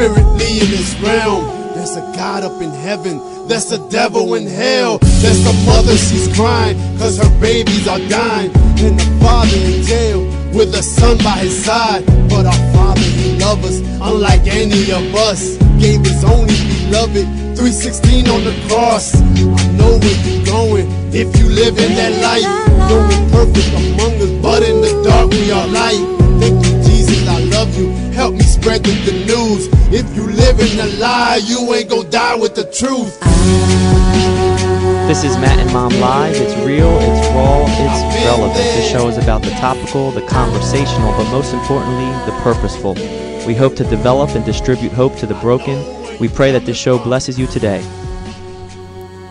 spiritly in this realm. There's a God up in heaven, there's a devil in hell. There's a mother, she's crying, cause her babies are dying. And the father in jail with a son by his side. But our father, he loves us, unlike any of us. Gave his only beloved 316 on the cross. I know where you're going if you live in that light. No one perfect among us, but in the dark we are light. Thank you, Jesus, I love you. Help me spread the news. If you live in a lie, you ain't gonna die with the truth. This is Matt and Mom Live. It's real, it's raw, it's relevant. This show is about the topical, the conversational, but most importantly, the purposeful. We hope to develop and distribute hope to the broken. We pray that this show blesses you today.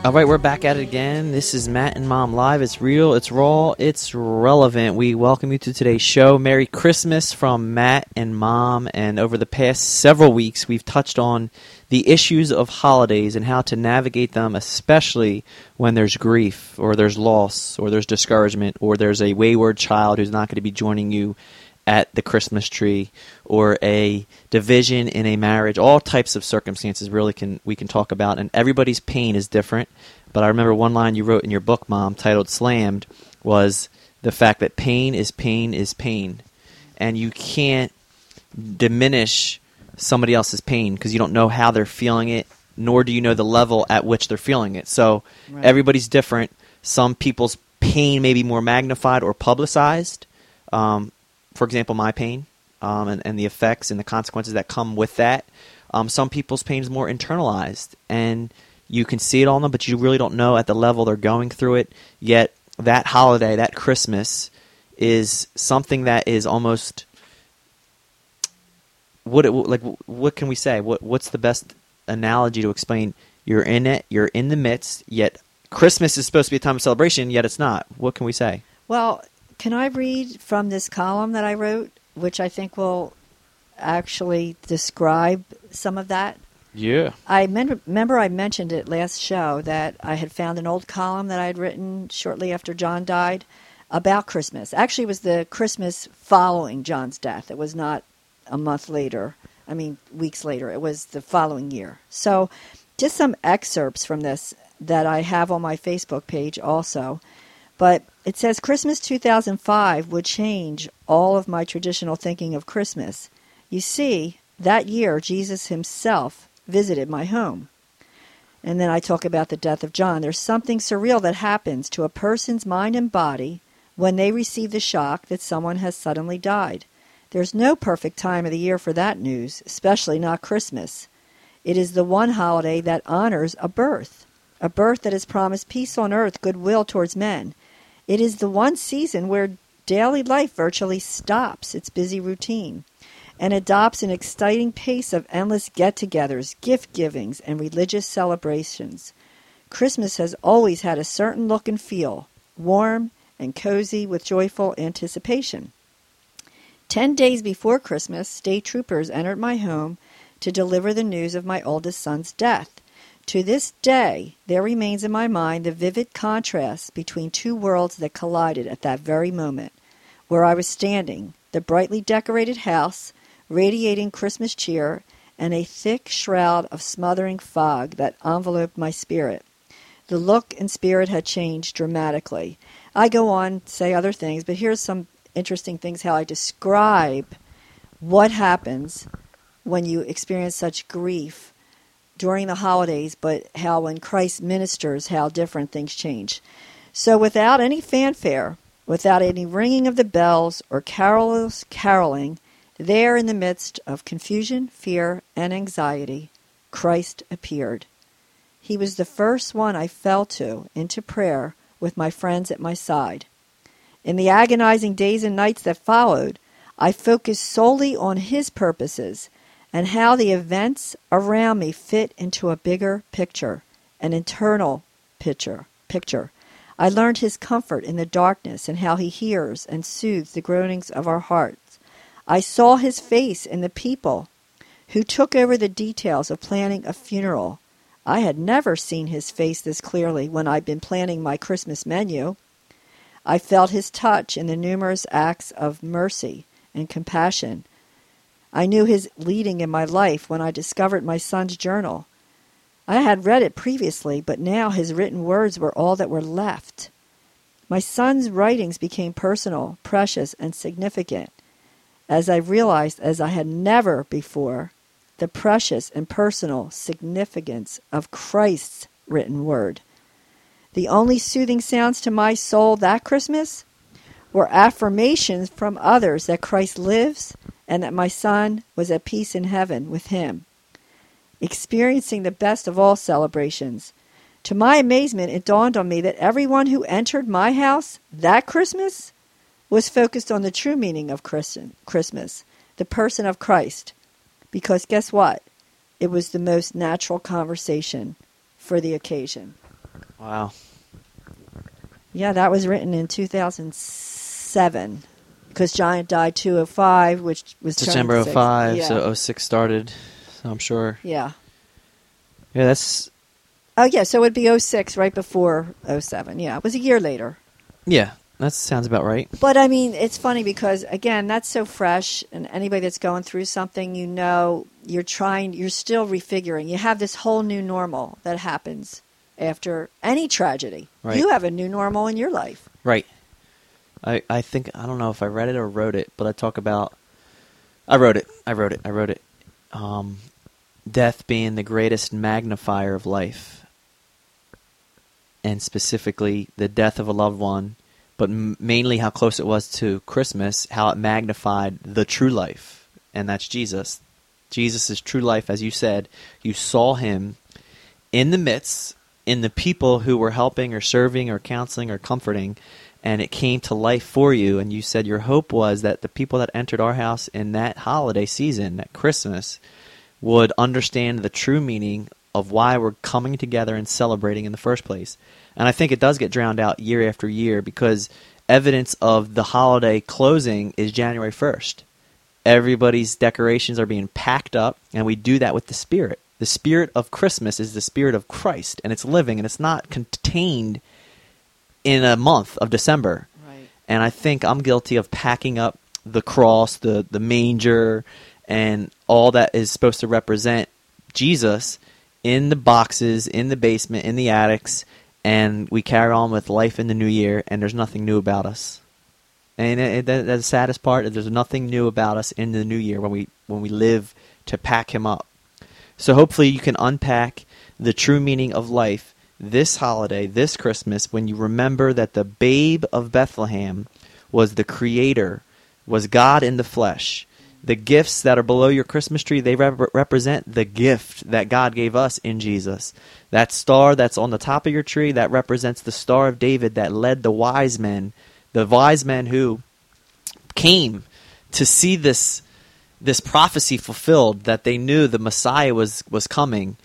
All right, we're back at it again. This is Matt and Mom Live. It's real, it's raw, it's relevant. We welcome you to today's show. Merry Christmas from Matt and Mom. And over the past several weeks, we've touched on the issues of holidays and how to navigate them, especially when there's grief or there's loss or there's discouragement or there's a wayward child who's not going to be joining you at the Christmas tree or a division in a marriage. All types of circumstances really can we can talk about, and everybody's pain is different. But I remember one line you wrote in your book, Mom, titled "Slammed," was the fact that pain is pain is pain, and you can't diminish somebody else's pain because you don't know how they're feeling it, nor do you know the level at which they're feeling it. So Right. everybody's different. Some people's pain may be more magnified or publicized. Um, for example, my pain um, and, and the effects and the consequences that come with that. Um, some people's pain is more internalized, and you can see it on them, but you really don't know at the level they're going through it. Yet that holiday, that Christmas, is something that is almost what it, like what can we say? What what's the best analogy to explain? You're in it. You're in the midst. Yet Christmas is supposed to be a time of celebration. Yet it's not. What can we say? Well, can I read from this column that I wrote, which I think will actually describe some of that? Yeah. I men- remember I mentioned it last show that I had found an old column that I had written shortly after John died about Christmas. Actually, it was the Christmas following John's death. It was not a month later. I mean, weeks later. It was the following year. So, just some excerpts from this that I have on my Facebook page also. But it says Christmas 2005 would change all of my traditional thinking of Christmas. You see, that year Jesus himself visited my home. And then I talk about the death of John. There's something surreal that happens to a person's mind and body when they receive the shock that someone has suddenly died. There's no perfect time of the year for that news, especially not Christmas. It is the one holiday that honors a birth, a birth that has promised peace on earth, goodwill towards men. It is the one season where daily life virtually stops its busy routine and adopts an exciting pace of endless get togethers, gift givings, and religious celebrations. Christmas has always had a certain look and feel, warm and cozy with joyful anticipation. Ten days before Christmas, state troopers entered my home to deliver the news of my oldest son's death. To this day, there remains in my mind the vivid contrast between two worlds that collided at that very moment. Where I was standing, the brightly decorated house, radiating Christmas cheer, and a thick shroud of smothering fog that enveloped my spirit. The look and spirit had changed dramatically. I go on say other things, but here's some interesting things how I describe what happens when you experience such grief during the holidays, but how when Christ ministers, how different things change. So, without any fanfare, without any ringing of the bells or carolers caroling, there in the midst of confusion, fear, and anxiety, Christ appeared. He was the first one I fell to into prayer with my friends at my side. In the agonizing days and nights that followed, I focused solely on His purposes and how the events around me fit into a bigger picture, an internal picture. Picture. I learned His comfort in the darkness and how He hears and soothes the groanings of our hearts. I saw His face in the people who took over the details of planning a funeral. I had never seen his face this clearly when I'd been planning my Christmas menu. I felt his touch in the numerous acts of mercy and compassion I knew his leading in my life when I discovered my son's journal. I had read it previously, but now his written words were all that were left. My son's writings became personal, precious, and significant as I realized, as I had never before, the precious and personal significance of Christ's written word. The only soothing sounds to my soul that Christmas were affirmations from others that Christ lives and that my son was at peace in heaven with him. Experiencing the best of all celebrations. To my amazement, it dawned on me that everyone who entered my house that Christmas was focused on the true meaning of Christmas, the person of Christ. Because guess what? It was the most natural conversation for the occasion. Wow. Yeah, that was written in 2007 because John died 205, which was December 05, yeah. so 06 started. So I'm sure. Yeah. Yeah, that's. Oh, yeah, so it would be 06 right before 07. Yeah, it was a year later. Yeah, that sounds about right. But I mean, it's funny because again, that's so fresh, and anybody that's going through something, you know, you're trying, you're still refiguring. You have this whole new normal that happens after any tragedy. Right. You have a new normal in your life. Right. I I think I don't know if I read it or wrote it, but I talk about. I wrote it. I wrote it. I wrote it. Um, death being the greatest magnifier of life, and specifically the death of a loved one but m- mainly how close it was to Christmas, how it magnified the true life, and that's Jesus. Jesus true life, as you said. You saw him in the midst, in the people who were helping or serving or counseling or comforting, and it came to life for you. And you said your hope was that the people that entered our house in that holiday season, at Christmas, would understand the true meaning of why we're coming together and celebrating in the first place. And I think it does get drowned out year after year because evidence of the holiday closing is January 1st. Everybody's decorations are being packed up, and we do that with the Spirit. The Spirit of Christmas is the Spirit of Christ, and it's living, and it's not contained in a month of December. Right. And I think I'm guilty of packing up the cross, the, the manger, and all that is supposed to represent Jesus in the boxes, in the basement, in the attics, and we carry on with life in the new year, and there's nothing new about us. And it, it, that's the saddest part. Is there's nothing new about us in the new year when we when we live to pack him up. So hopefully you can unpack the true meaning of life this holiday, this Christmas, when you remember that the babe of Bethlehem was the creator, was God in the flesh, the gifts that are below your Christmas tree, they rep- represent the gift that God gave us in Jesus. That star that's on the top of your tree, that represents the Star of David that led the wise men, the wise men who came to see this this prophecy fulfilled that they knew the Messiah was was coming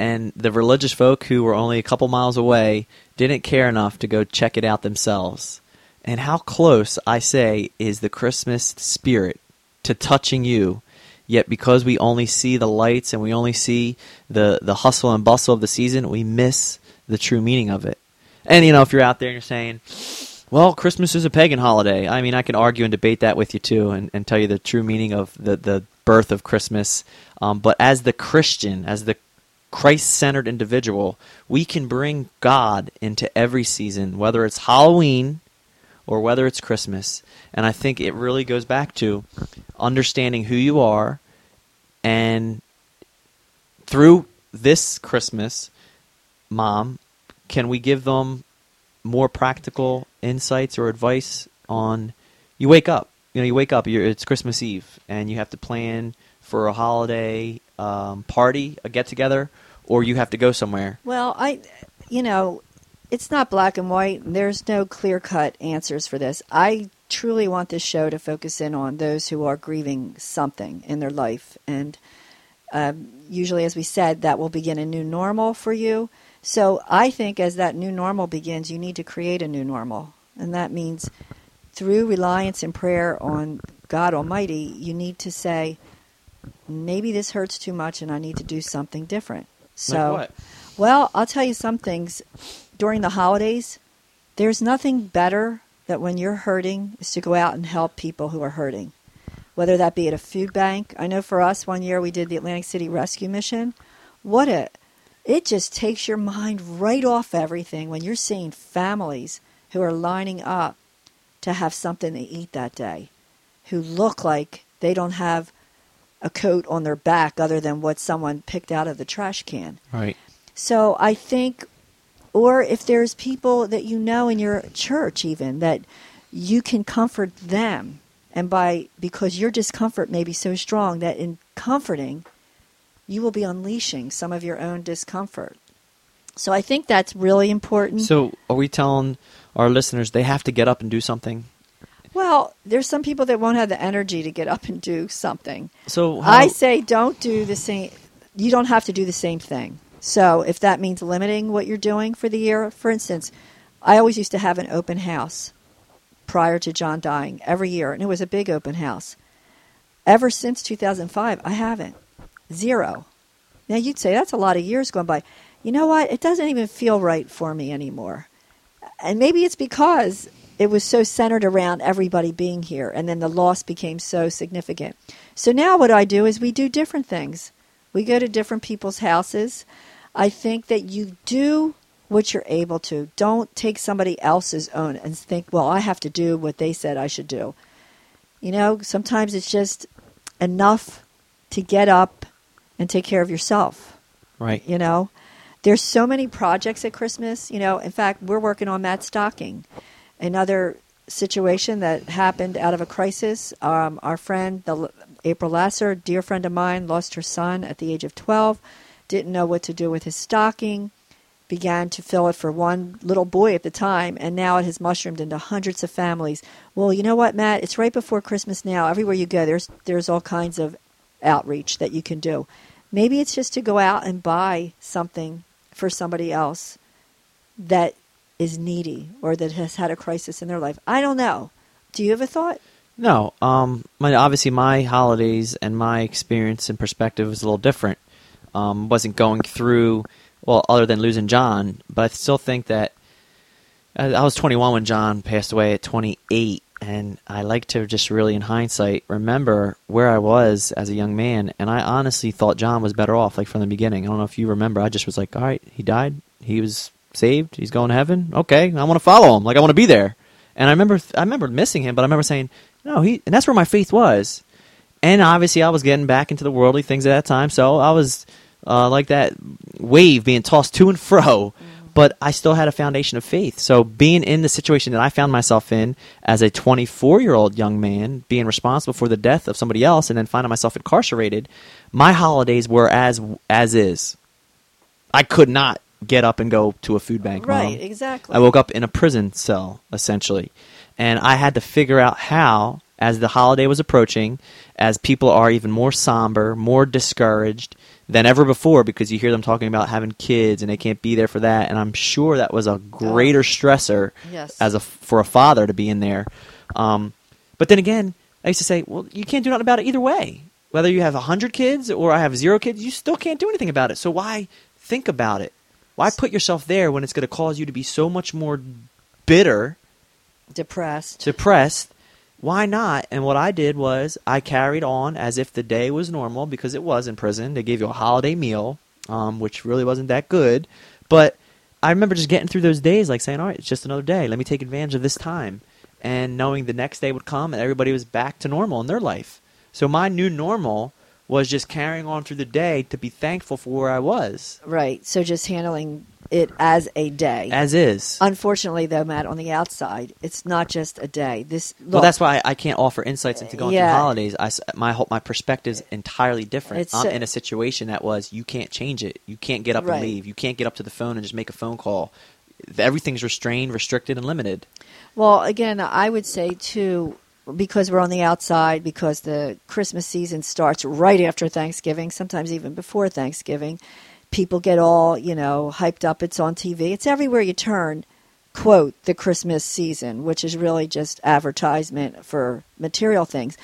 and the religious folk who were only a couple miles away didn't care enough to go check it out themselves. And how close, I say, is the Christmas spirit to touching you. Yet because we only see the lights and we only see the, the hustle and bustle of the season, we miss the true meaning of it. And you know, if you're out there and you're saying, well, Christmas is a pagan holiday. I mean, I can argue and debate that with you too, and, and tell you the true meaning of the, the birth of Christmas. Um, but as the Christian, as the Christ centered individual, we can bring God into every season, whether it's Halloween or whether it's Christmas. And I think it really goes back to understanding who you are and through this Christmas, mom, can we give them more practical insights or advice on you wake up, you know, you wake up, it's Christmas Eve and you have to plan for a holiday um, party, a get together, or you have to go somewhere. Well, I you know, it's not black and white. There's no clear cut answers for this. I truly want this show to focus in on those who are grieving something in their life. And um, usually, as we said, that will begin a new normal for you. So I think as that new normal begins, you need to create a new normal. And that means through reliance and prayer on God Almighty, you need to say, maybe this hurts too much and I need to do something different. So, like well, I'll tell you some things during the holidays, there's nothing better that when you're hurting is to go out and help people who are hurting. whether that be at a food bank. I know for us, one year we did the Atlantic City Rescue Mission. What a it just takes your mind right off everything when you're seeing families who are lining up to have something to eat that day, who look like they don't have a coat on their back other than what someone picked out of the trash can. Right. So I think, or if there's people that you know in your church, even that you can comfort them, and by because your discomfort may be so strong that in comforting, you will be unleashing some of your own discomfort. So I think that's really important. So, are we telling our listeners they have to get up and do something? Well, there's some people that won't have the energy to get up and do something. So, how, I say don't do the same. You don't have to do the same thing. So if that means limiting what you're doing for the year, for instance, I always used to have an open house prior to John dying every year, and it was a big open house. Ever since 2005, I haven't. Zero. Now you'd say that's a lot of years going by. You know what? It doesn't even feel right for me anymore. And maybe it's because it was so centered around everybody being here, and then the loss became so significant. So now what I do is we do different things. We go to different people's houses. I think that you do what you're able to. Don't take somebody else's own and think, well, I have to do what they said I should do. You know, sometimes it's just enough to get up and take care of yourself. right? You know, there's so many projects at Christmas. You know, in fact, we're working on Matt Stocking, another situation that happened out of a crisis. Um, our friend, the April Lassiter, dear friend of mine, lost her son at the age of 12. Didn't know what to do with his stocking. Began to fill it for one little boy at the time, and now it has mushroomed into hundreds of families. Well, you know what, Matt? It's right before Christmas now. Everywhere you go, there's there's all kinds of outreach that you can do. Maybe it's just to go out and buy something for somebody else that is needy or that has had a crisis in their life. I don't know. Do you have a thought? No, um, my obviously my holidays and my experience and perspective was a little different. Um, wasn't going through well, other than losing John, but I still think that I I was 21 when John passed away at 28, and I like to just really, in hindsight, remember where I was as a young man, and I honestly thought John was better off, like from the beginning. I don't know if you remember. I just was like, all right, he died, he was saved, he's going to heaven. Okay, I want to follow him, like I want to be there. And I remember, I remember missing him, but I remember saying, no, he, and that's where my faith was. And obviously, I was getting back into the worldly things at that time, so I was uh, like that wave being tossed to and fro. But I still had a foundation of faith. So being in the situation that I found myself in as a 24 year old young man, being responsible for the death of somebody else, and then finding myself incarcerated, my holidays were as as is. I could not get up and go to a food bank. Right, Mom. exactly. I woke up in a prison cell, essentially. And I had to figure out how, as the holiday was approaching, as people are even more somber, more discouraged than ever before because you hear them talking about having kids and they can't be there for that. And I'm sure that was a greater stressor Yes. as a for a father to be in there. Um, but then again, I used to say, well, you can't do nothing about it either way. Whether you have 100 kids or I have zero kids, you still can't do anything about it. So why think about it? Why put yourself there when it's going to cause you to be so much more bitter, Depressed. depressed? Why not? And what I did was I carried on as if the day was normal because it was in prison. They gave you a holiday meal, um, which really wasn't that good. But I remember just getting through those days, like saying, "All right, it's just another day. Let me take advantage of this time," and knowing the next day would come and everybody was back to normal in their life. So my new normal was just carrying on through the day to be thankful for where I was, Right. So just handling it as a day. as is. Unfortunately, though, Matt, on the outside, it's not just a day. This well, that's why I, can't offer insights into going Yeah. through holidays. I my whole, my perspective's entirely different. It's I'm in a situation that was you can't change it. You can't get up Right. and leave. You can't get up to the phone and just make a phone call. Everything's restrained, restricted, and limited. Well, again, I would say too, because we're on the outside, because the Christmas season starts right after Thanksgiving, sometimes even before Thanksgiving. People get all, you know, hyped up. It's on TV. It's everywhere you turn. Quote, the Christmas season, which is really just advertisement for material things.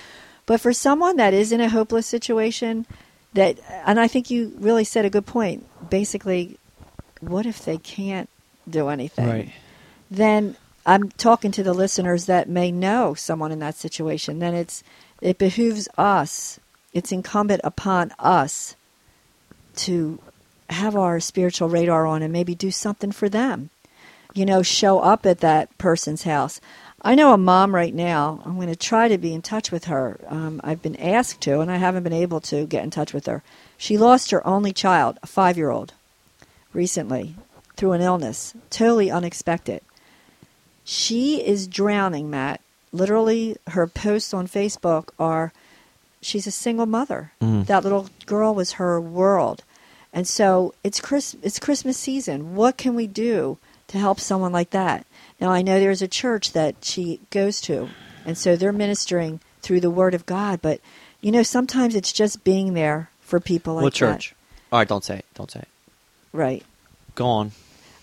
But for someone that is in a hopeless situation, that, and I think you really said a good point. Basically, what if they can't do anything? then I'm talking to the listeners that may know someone in that situation. Then it's it behooves us, it's incumbent upon us to have our spiritual radar on and maybe do something for them. You know, show up at that person's house. I know a mom right now. I'm going to try to be in touch with her. Um, I've been asked to, and I haven't been able to get in touch with her. She lost her only child, a five year old, recently through an illness, totally unexpected. She is drowning, Matt. Literally, her posts on Facebook are she's a single mother. Mm. That little girl was her world. And so it's Chris, it's Christmas season. What can we do to help someone like that? Now I know there's a church that she goes to, and so they're ministering through the Word of God. But you know, sometimes it's just being there for people like what that. church? All right, don't say it. Don't say it. Right. Go on.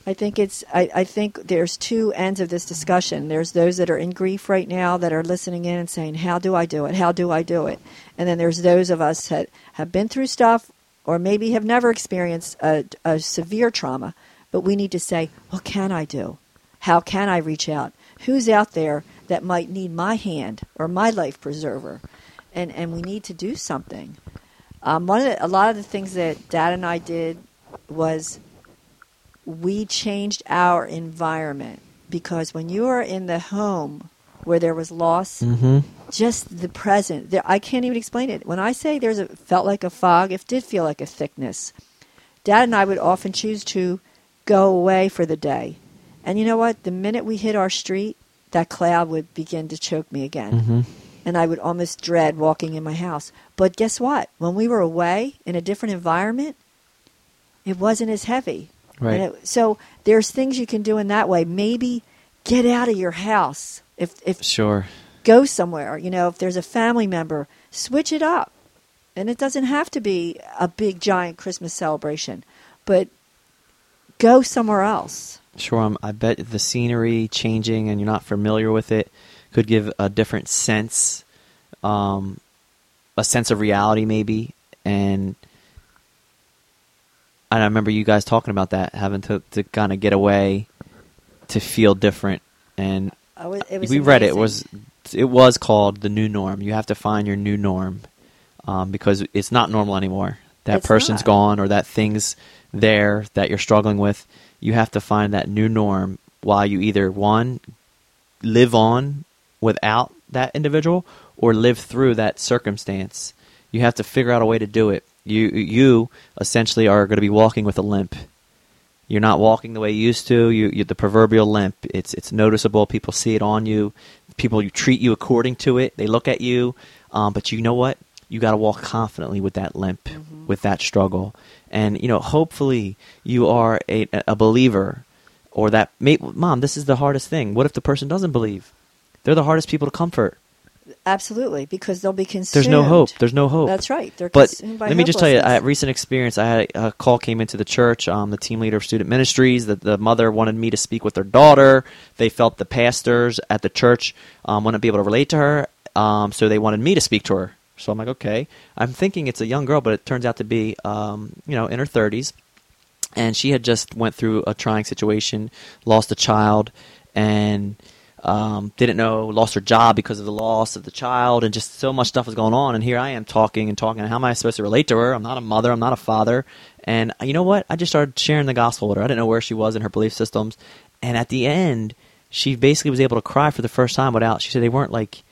I think it's. I, I think there's two ends of this discussion. There's those that are in grief right now that are listening in and saying, "How do I do it? How do I do it?" And then there's those of us that have been through stuff, or maybe have never experienced a, a severe trauma, but we need to say, "What can I do? How can I reach out? Who's out there that might need my hand or my life preserver?" And and we need to do something. Um, one of the, a lot of the things that Dad and I did was we changed our environment because when you are in the home where there was loss, Mm-hmm. just the present, there, I can't even explain it. When I say there's a felt like a fog, it did feel like a thickness. Dad and I would often choose to go away for the day, and you know what? The minute we hit our street, that cloud would begin to choke me again, Mm-hmm. and I would almost dread walking in my house. But guess what? When we were away in a different environment, it wasn't as heavy. Right. It- so there's things you can do in that way. Maybe get out of your house. If if Sure. go somewhere, you know, if there's a family member, switch it up. And it doesn't have to be a big giant Christmas celebration, but go somewhere else. Sure. Um, I bet the scenery changing and you're not familiar with it could give a different sense, um, a sense of reality maybe. And I remember you guys talking about that, having to, to kind of get away to feel different. And I was, it was we read it. It was it was called the new norm. You have to find your new norm um, because it's not normal anymore. That It's person's not. gone or that thing's there that you're struggling with. You have to find that new norm while you either one live on without that individual or live through that circumstance. You have to figure out a way to do it. You you essentially are going to be walking with a limp. You're not walking the way you used to. You, you the proverbial limp. It's it's noticeable. People see it on you. People you treat you according to it. They look at you. Um, but you know what? You got to walk confidently with that limp, with that struggle, and you know. Hopefully, you are a, a believer, or that. May, Mom, this is the hardest thing. What if the person doesn't believe? They're the hardest people to comfort. Absolutely, because they'll be consumed. There's no hope. There's no hope. That's right. They're But consumed by let me just tell you, hopelessness. a recent experience. I had a call came into the church. Um, the team leader of student ministries. The, the mother wanted me to speak with their daughter. They felt the pastors at the church um, wouldn't be able to relate to her, um, so they wanted me to speak to her. So I'm like, okay. I'm thinking it's a young girl, but it turns out to be, um, you know, in her 30s, and she had just went through a trying situation, lost a child, and um, didn't know, lost her job because of the loss of the child, and just so much stuff was going on. And here I am talking and talking. How am I supposed to relate to her? I'm not a mother. I'm not a father. And you know what? I just started sharing the gospel with her. I didn't know where she was in her belief systems. And at the end, she basically was able to cry for the first time without. She said they weren't like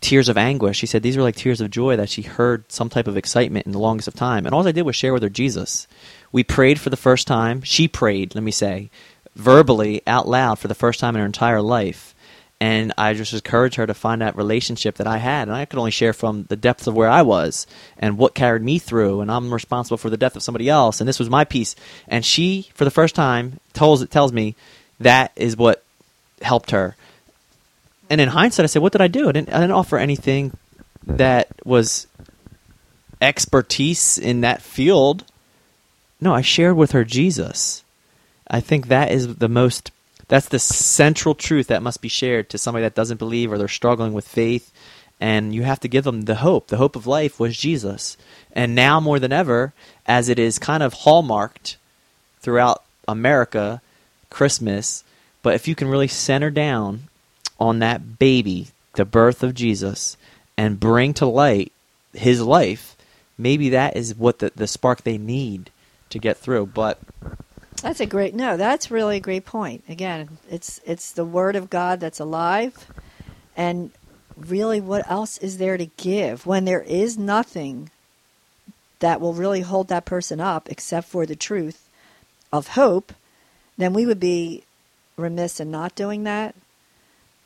tears of anguish. She said these were like tears of joy that she heard some type of excitement in the longest of time. And all I did was share with her Jesus. We prayed for the first time. She prayed, let me say, verbally out loud for the first time in her entire life. And I just encouraged her to find that relationship that I had. And I could only share from the depths of where I was and what carried me through. And I'm responsible for the death of somebody else. And this was my piece. And she, for the first time, tells, tells me that is what helped her. And in hindsight, I said, "What did I do? I didn't, I didn't offer anything that was expertise in that field. No, I shared with her Jesus. I think that is the most. That's the central truth that must be shared to somebody that doesn't believe or they're struggling with faith. And you have to give them the hope. The hope of life was Jesus. And now more than ever, as it is kind of hallmarked throughout America, Christmas. But if you can really center down on that baby, the birth of Jesus, and bring to light his life, maybe that is what the, the spark they need to get through. But That's a great no. That's really a great point. Again, it's it's the word of God that's alive, and really, what else is there to give when there is nothing that will really hold that person up except for the truth of hope? Then we would be remiss in not doing that,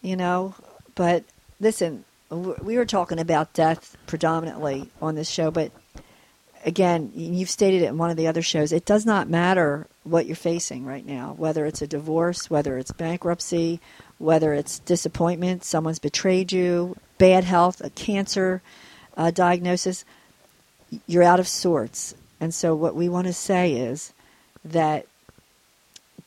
you know. But listen, we were talking about death predominantly on this show, but again, you've stated it in one of the other shows. It does not matter what you're facing right now, whether it's a divorce, whether it's bankruptcy, whether it's disappointment, someone's betrayed you, bad health, a cancer uh, diagnosis. You're out of sorts. And so, what we want to say is that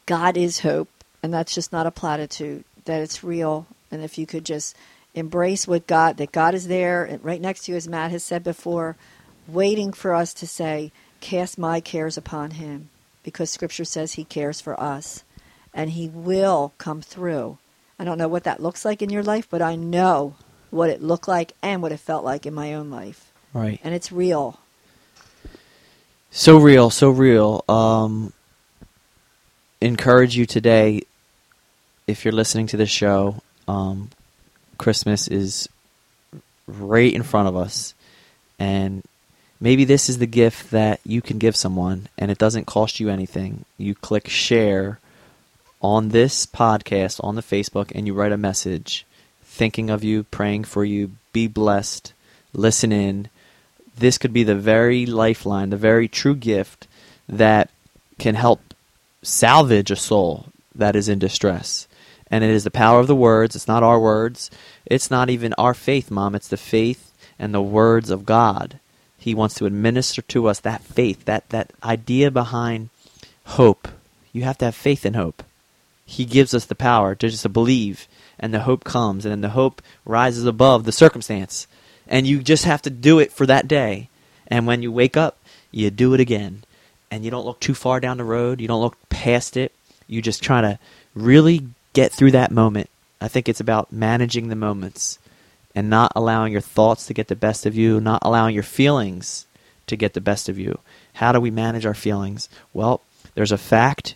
God is hope, and that's just not a platitude, that it's real. And if you could just embrace what God, that God is there and right next to you, as Matt has said before, waiting for us to say, Cast my cares upon him, because Scripture says he cares for us, and he will come through. I don't know what that looks like in your life, but I know what it looked like and what it felt like in my own life. right, And it's real. so real, so real. Um, encourage you today, if you're listening to this show. Um, Christmas is right in front of us, and maybe this is the gift that you can give someone, and it doesn't cost you anything. You click share on this podcast on the Facebook, and you write a message, thinking of you, praying for you. Be blessed. Listen in. This could be the very lifeline, the very true gift that can help salvage a soul that is in distress. And it is the power of the words. It's not our words. It's not even our faith, Mom. It's the faith and the words of God. He wants to administer to us that faith, that, that idea behind hope. You have to have faith in hope. He gives us the power to just to believe, and the hope comes, and then the hope rises above the circumstance. And you just have to do it for that day. And when you wake up, you do it again. And you don't look too far down the road, you don't look past it. You just try to really get through that moment. I think it's about managing the moments and not allowing your thoughts to get the best of you, not allowing your feelings to get the best of you. How do we manage our feelings? Well, there's a fact,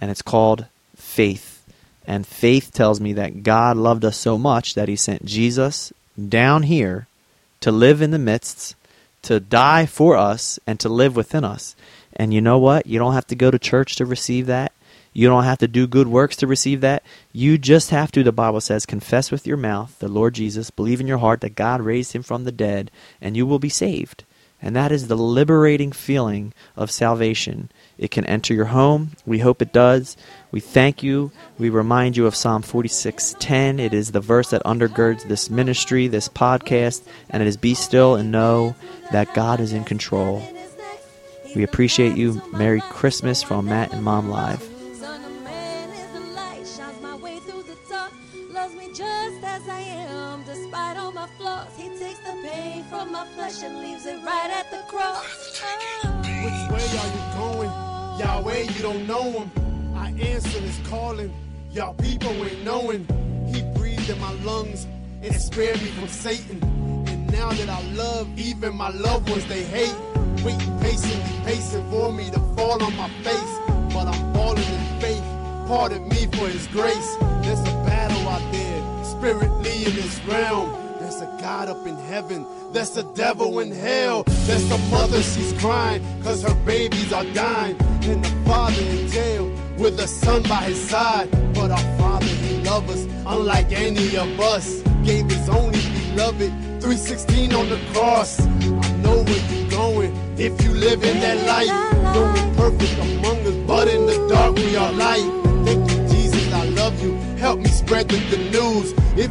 and it's called faith. And faith tells me that God loved us so much that He sent Jesus down here to live in the midst, to die for us, and to live within us. And you know what? You don't have to go to church to receive that. You don't have to do good works to receive that. You just have to, the Bible says, confess with your mouth the Lord Jesus, believe in your heart that God raised him from the dead, and you will be saved. And that is the liberating feeling of salvation. It can enter your home. We hope it does. We thank you. We remind you of Psalm 46:10. It is the verse that undergirds this ministry, this podcast, and it is be still and know that God is in control. We appreciate you. Merry Christmas from Matt and Mom Live. And leaves it right at the cross. Oh. Which way are you going? Yahweh, you don't know him. I answer his calling. Y'all people ain't knowing. He breathed in my lungs and spared me from Satan. And now that I love, even my loved ones they hate. Waiting patiently, pacing for me to fall on my face. But I'm falling in faith. Pardon me for his grace. There's a battle out there, spiritually in this realm. There's a God up in heaven. There's the devil in hell. There's the mother, she's crying cause her babies are dying. And the father in jail with a son by his side. But our father, he loves us unlike any of us. Gave his only beloved 316 on the cross. I know where you're going if you live in that light. No perfect among us, but in the dark we are light. Thank you, Jesus, I love you. Help me spread the good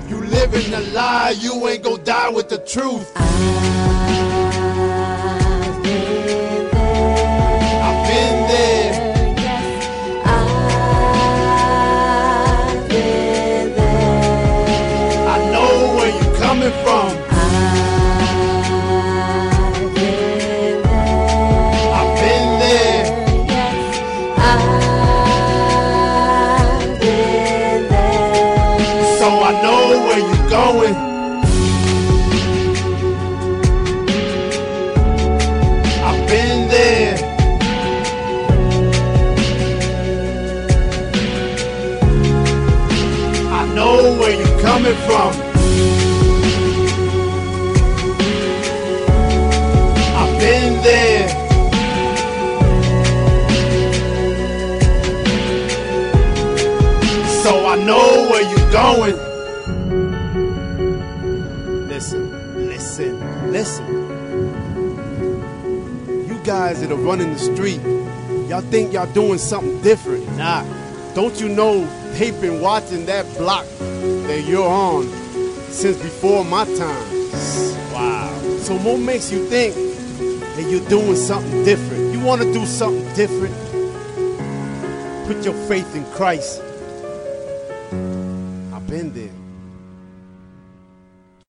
you live in a lie, you ain't gonna die with the truth. I've coming from. I've been there. So I know where you're going. Listen, listen, listen. You guys that are running the street, y'all think y'all doing something different. Nah. Don't you know they've been watching that block that you're on since before my time? Wow. So what makes you think that you're doing something different? You want to do something different? Put your faith in Christ.